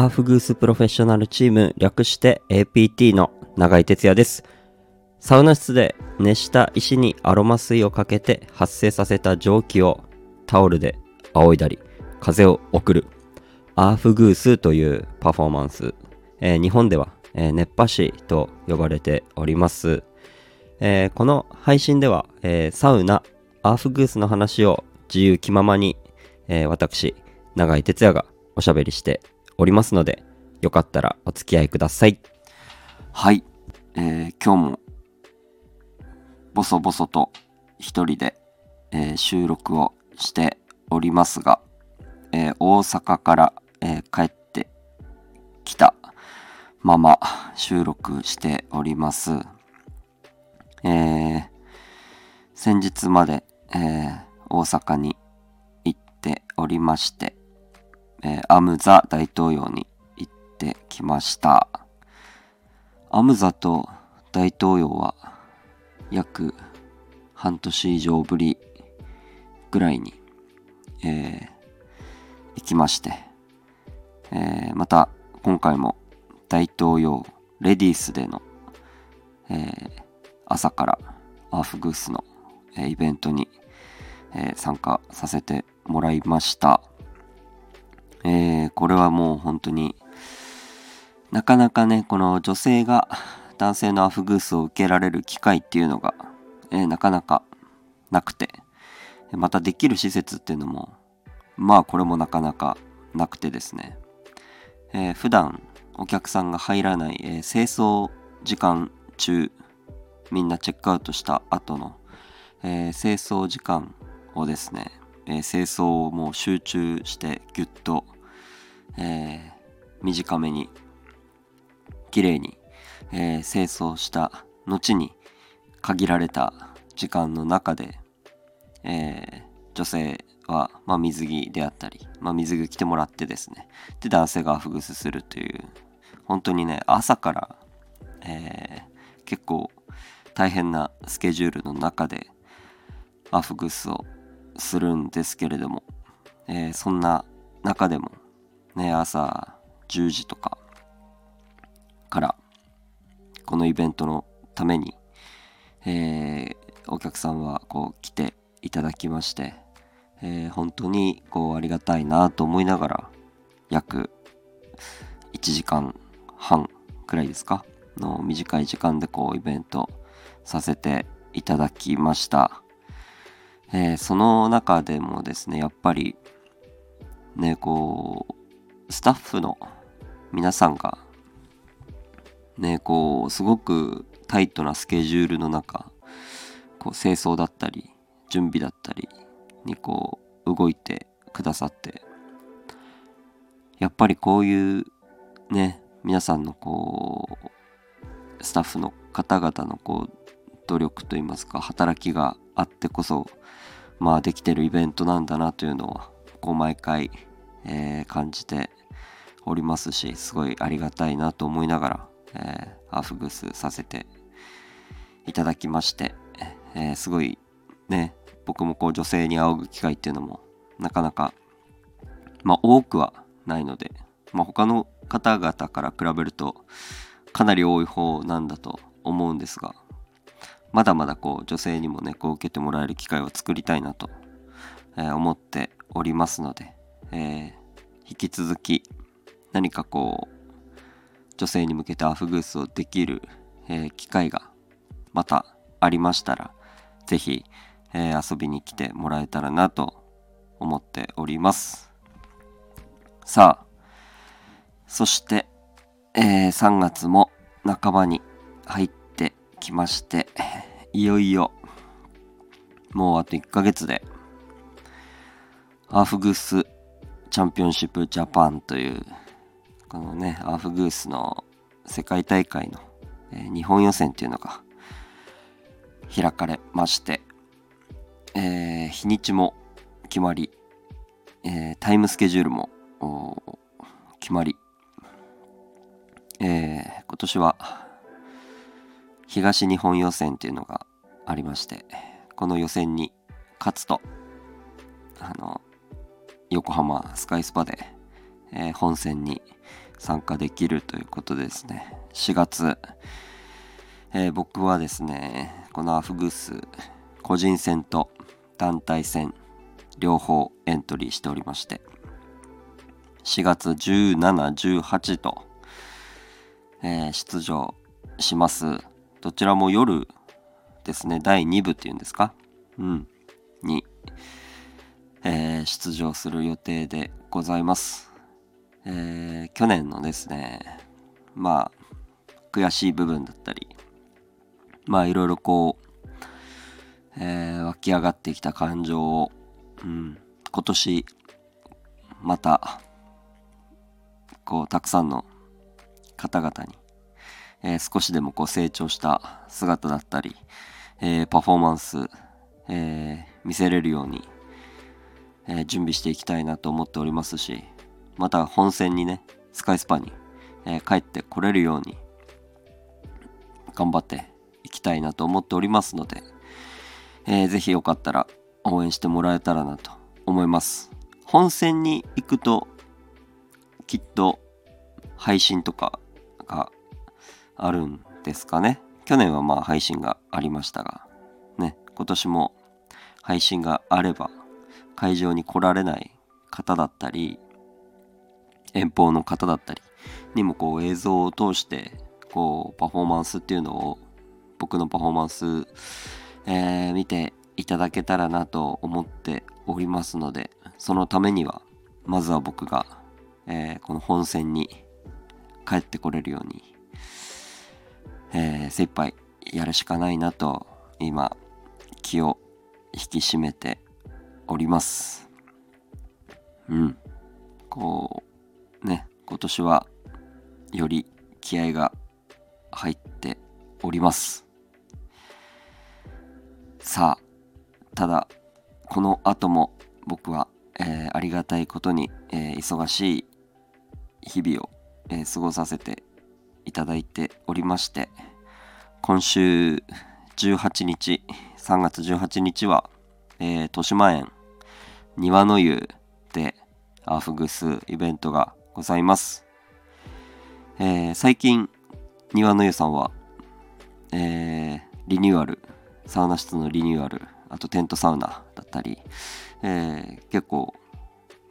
アーフグースプロフェッショナルチーム略して APT の永井哲也です。サウナ室で熱した石にアロマ水をかけて発生させた蒸気をタオルで仰いだり風を送るアーフグースというパフォーマンス、えー日本では、えー熱波師と呼ばれております。えーこの配信では、えサウナ、アーフグースの話を自由気ままに、え私、永井哲也がおしゃべりしておりますので、よかったらお付き合いください。はい、えー今日もボソボソと一人で、えー収録をしておりますが、えー大阪から、えー帰ってきたまま収録しております。えー先日まで、えー大阪に行っておりまして、えーアムザ大統領に行ってきました。アムザと大統領は約半年以上ぶりぐらいに、えー行きまして、えーまた今回も大統領レディースでの、えー朝からアーフグースの、えイベントに、え参加させてもらいました。えーこれはもう本当になかなかね、この女性が男性のアフグースを受けられる機会っていうのが、えーなかなかなくて、またできる施設っていうのも、まあこれもなかなかなくてですね、えー普段お客さんが入らない、えー清掃時間中、みんなチェックアウトした後の、えー清掃時間をですね、えー清掃をもう集中してぎゅっと、えー短めに綺麗に、えー清掃した後に限られた時間の中で、えー女性は、まあ、水着であったり、まあ、水着着てもらってですねで男性がアフグスするという本当にね朝から、えー結構大変なスケジュールの中でアフグスをするんですけれども、えーそんな中でもね朝10時とかからこのイベントのために、えーお客さんはこう来ていただきまして、えー本当にこうありがたいなと思いながら約1時間半くらいですかの短い時間でこうイベントさせていただきました、えーその中でもですねやっぱりねこうスタッフの皆さんがねこうすごくタイトなスケジュールの中こう清掃だったり準備だったりにこう動いてくださってやっぱりこういうね皆さんのこうスタッフの方々のこう努力といいますか働きがあってこそまあできてるイベントなんだなというのはこう毎回、えー感じておりますしすごいありがたいなと思いながら、えーアフグスさせていただきまして、えーすごいね僕もこう女性に仰ぐ機会っていうのもなかなかまあ多くはないので、まあ、他の方々から比べるとかなり多い方なんだと思うんですがまだまだこう女性にもねこう受けてもらえる機会を作りたいなと、えー思っておりますので、えー引き続き何かこう女性に向けてアフグースをできる、えー機会がまたありましたらぜひ、えー遊びに来てもらえたらなと思っております。さあそして、えー3月も半ばに入ってきましていよいよもうあと1ヶ月でアーフグースチャンピオンシップジャパンというこのねアーフグースの世界大会の、えー日本予選っていうのが開かれまして、えー日にちも決まり、えータイムスケジュールも決まり、えー今年は東日本予選っていうのがありましてこの予選に勝つとあの横浜スカイスパで、えー本戦に参加できるということでですね4月、えー、僕はですねこのアフグース個人戦と団体戦両方エントリーしておりまして4月17、18と、えー、出場します。どちらも夜ですね、第2部っていうんですか？うん。に、えー、出場する予定でございます。えー、去年のですね、まあ、悔しい部分だったり、まあいろいろこう、えー、湧き上がってきた感情を、うん、今年またこうたくさんの方々に、えー、少しでもこう成長した姿だったり、えー、パフォーマンス、えー、見せれるように、え準備していきたいなと思っておりますしまた本戦にねスカイスパに、え帰ってこれるように頑張っていきたいなと思っておりますので、えー、ぜひよかったら応援してもらえたらなと思います。本戦に行くときっと配信とかがあるんですかね。去年はまあ配信がありましたが、ね、今年も配信があれば会場に来られない方だったり、遠方の方だったりにもこう映像を通してこうパフォーマンスっていうのを僕のパフォーマンス、えー、見ていただけたらなと思っておりますのでそのためにはまずは僕がえー、この本戦に帰ってこれるように、えー、精一杯やるしかないなと今気を引き締めております。うん。こうね今年はより気合が入っております。さあただこの後も僕は、えー、ありがたいことに、えー、忙しい日々を、えー、過ごさせていただいておりまして今週18日3月18日は、えー、豊島園庭の湯でアーフグスイベントがございます、えー、最近庭の湯さんは、えー、リニューアルサウナ室のリニューアルあとテントサウナだったり、えー、結構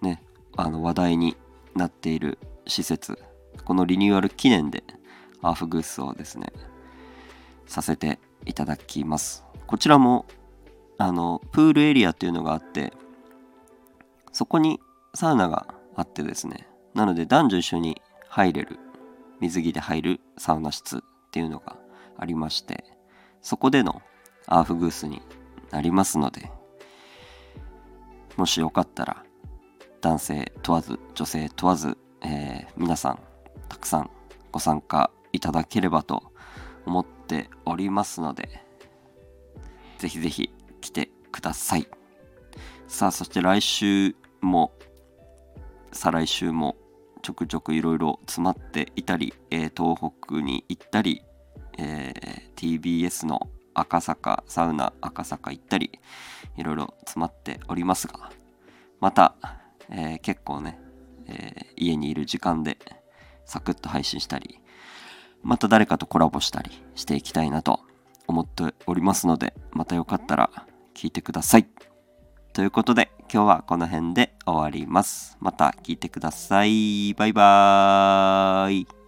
ねあの話題になっている施設このリニューアル記念でアーフグースをですねさせていただきます。こちらもあのプールエリアっていうのがあってそこにサウナがあってですねなので男女一緒に入れる水着で入るサウナ室っていうのがありましてそこでのアーフグースになりますのでもしよかったら男性問わず女性問わずえー、皆さんたくさんご参加いただければと思っておりますのでぜひぜひ来てください。さあそして来週も再来週もちょくちょくいろいろ詰まっていたり、えー、東北に行ったり、えー、TBS の赤坂サウナ赤坂行ったりいろいろ詰まっておりますがまた、えー、結構ねえ、家にいる時間でサクッと配信したり、また誰かとコラボしたりしていきたいなと思っておりますので、またよかったら聞いてください。ということで、今日はこの辺で終わります。また聞いてください。バイバーイ。